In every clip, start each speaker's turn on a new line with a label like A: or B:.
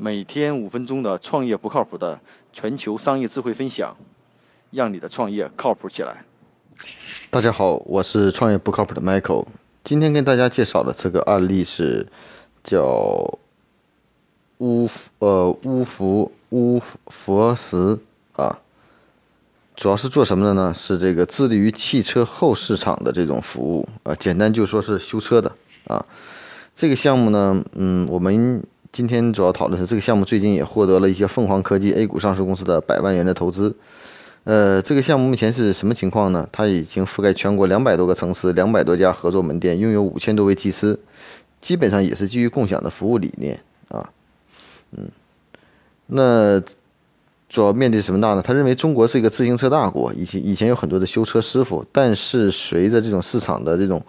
A: 每天五分钟的创业不靠谱的全球商业智慧分享，让你的创业靠谱起来。
B: 大家好，我是创业不靠谱的 Michael。今天跟大家介绍的这个案例是叫乌呃乌福乌佛石啊，主要是做什么的呢？是这个致力于汽车后市场的这种服务啊，简单就说是修车的啊。这个项目呢，嗯，我们。今天主要讨论是这个项目最近也获得了一些凤凰科技 A 股上市公司的百万元的投资。呃，这个项目目前是什么情况呢？它已经覆盖全国两百多个城市，两百多家合作门店，拥有五千多位技师，基本上也是基于共享的服务理念啊。嗯，那主要面对什么大呢？他认为中国是一个自行车大国，以前以前有很多的修车师傅，但是随着这种市场的这种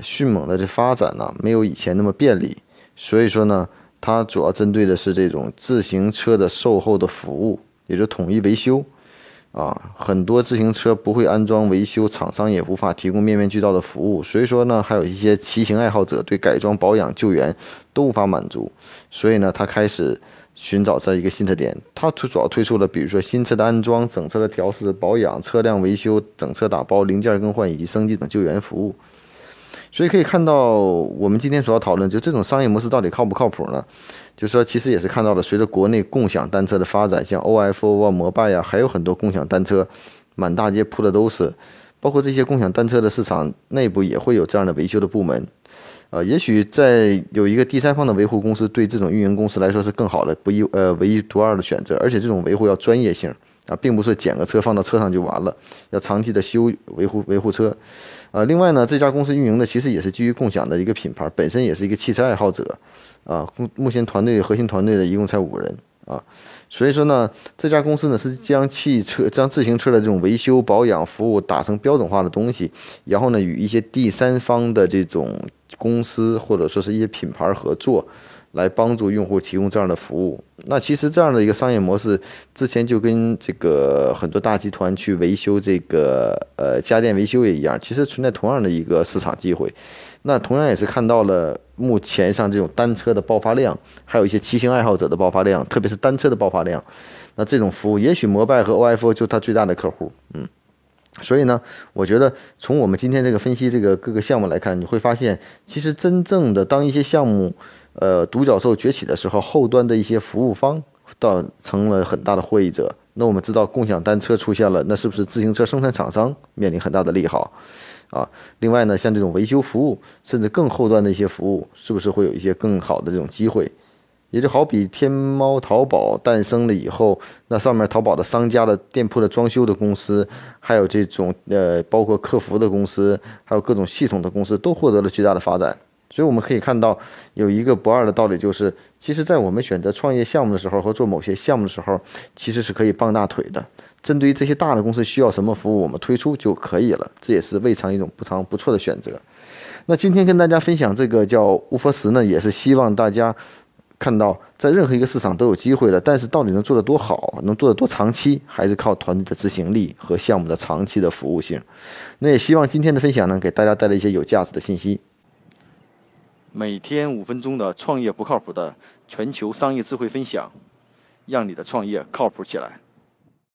B: 迅猛的这发展呢，没有以前那么便利，所以说呢。它主要针对的是这种自行车的售后的服务，也就统一维修，啊，很多自行车不会安装维修，厂商也无法提供面面俱到的服务，所以说呢，还有一些骑行爱好者对改装、保养、救援都无法满足，所以呢，他开始寻找这一个新特点。它推主要推出了，比如说新车的安装、整车的调试、保养、车辆维修、整车打包、零件更换以及升级等救援服务。所以可以看到，我们今天所要讨论就这种商业模式到底靠不靠谱呢？就是说其实也是看到了，随着国内共享单车的发展，像 OFO 啊、摩拜呀，还有很多共享单车，满大街铺的都是。包括这些共享单车的市场内部也会有这样的维修的部门。呃，也许在有一个第三方的维护公司，对这种运营公司来说是更好的、不一呃唯一独二的选择。而且这种维护要专业性啊，并不是捡个车放到车上就完了，要长期的修维护维护车。呃，另外呢，这家公司运营的其实也是基于共享的一个品牌，本身也是一个汽车爱好者，啊，目前团队核心团队的一共才五人啊，所以说呢，这家公司呢是将汽车、将自行车的这种维修保养服务打成标准化的东西，然后呢，与一些第三方的这种公司或者说是一些品牌合作。来帮助用户提供这样的服务。那其实这样的一个商业模式，之前就跟这个很多大集团去维修这个呃家电维修也一样，其实存在同样的一个市场机会。那同样也是看到了目前上这种单车的爆发量，还有一些骑行爱好者的爆发量，特别是单车的爆发量。那这种服务，也许摩拜和 OFO 就它最大的客户。嗯，所以呢，我觉得从我们今天这个分析这个各个项目来看，你会发现，其实真正的当一些项目。呃，独角兽崛起的时候，后端的一些服务方倒成了很大的获益者。那我们知道，共享单车出现了，那是不是自行车生产厂商面临很大的利好啊？另外呢，像这种维修服务，甚至更后端的一些服务，是不是会有一些更好的这种机会？也就好比天猫、淘宝诞生了以后，那上面淘宝的商家的店铺的装修的公司，还有这种呃，包括客服的公司，还有各种系统的公司，都获得了巨大的发展。所以我们可以看到，有一个不二的道理，就是其实，在我们选择创业项目的时候和做某些项目的时候，其实是可以傍大腿的。针对于这些大的公司需要什么服务，我们推出就可以了，这也是未尝一种不常不错的选择。那今天跟大家分享这个叫乌佛石呢，也是希望大家看到，在任何一个市场都有机会的，但是到底能做得多好，能做得多长期，还是靠团队的执行力和项目的长期的服务性。那也希望今天的分享呢，给大家带来一些有价值的信息。
A: 每天五分钟的创业不靠谱的全球商业智慧分享，让你的创业靠谱起来。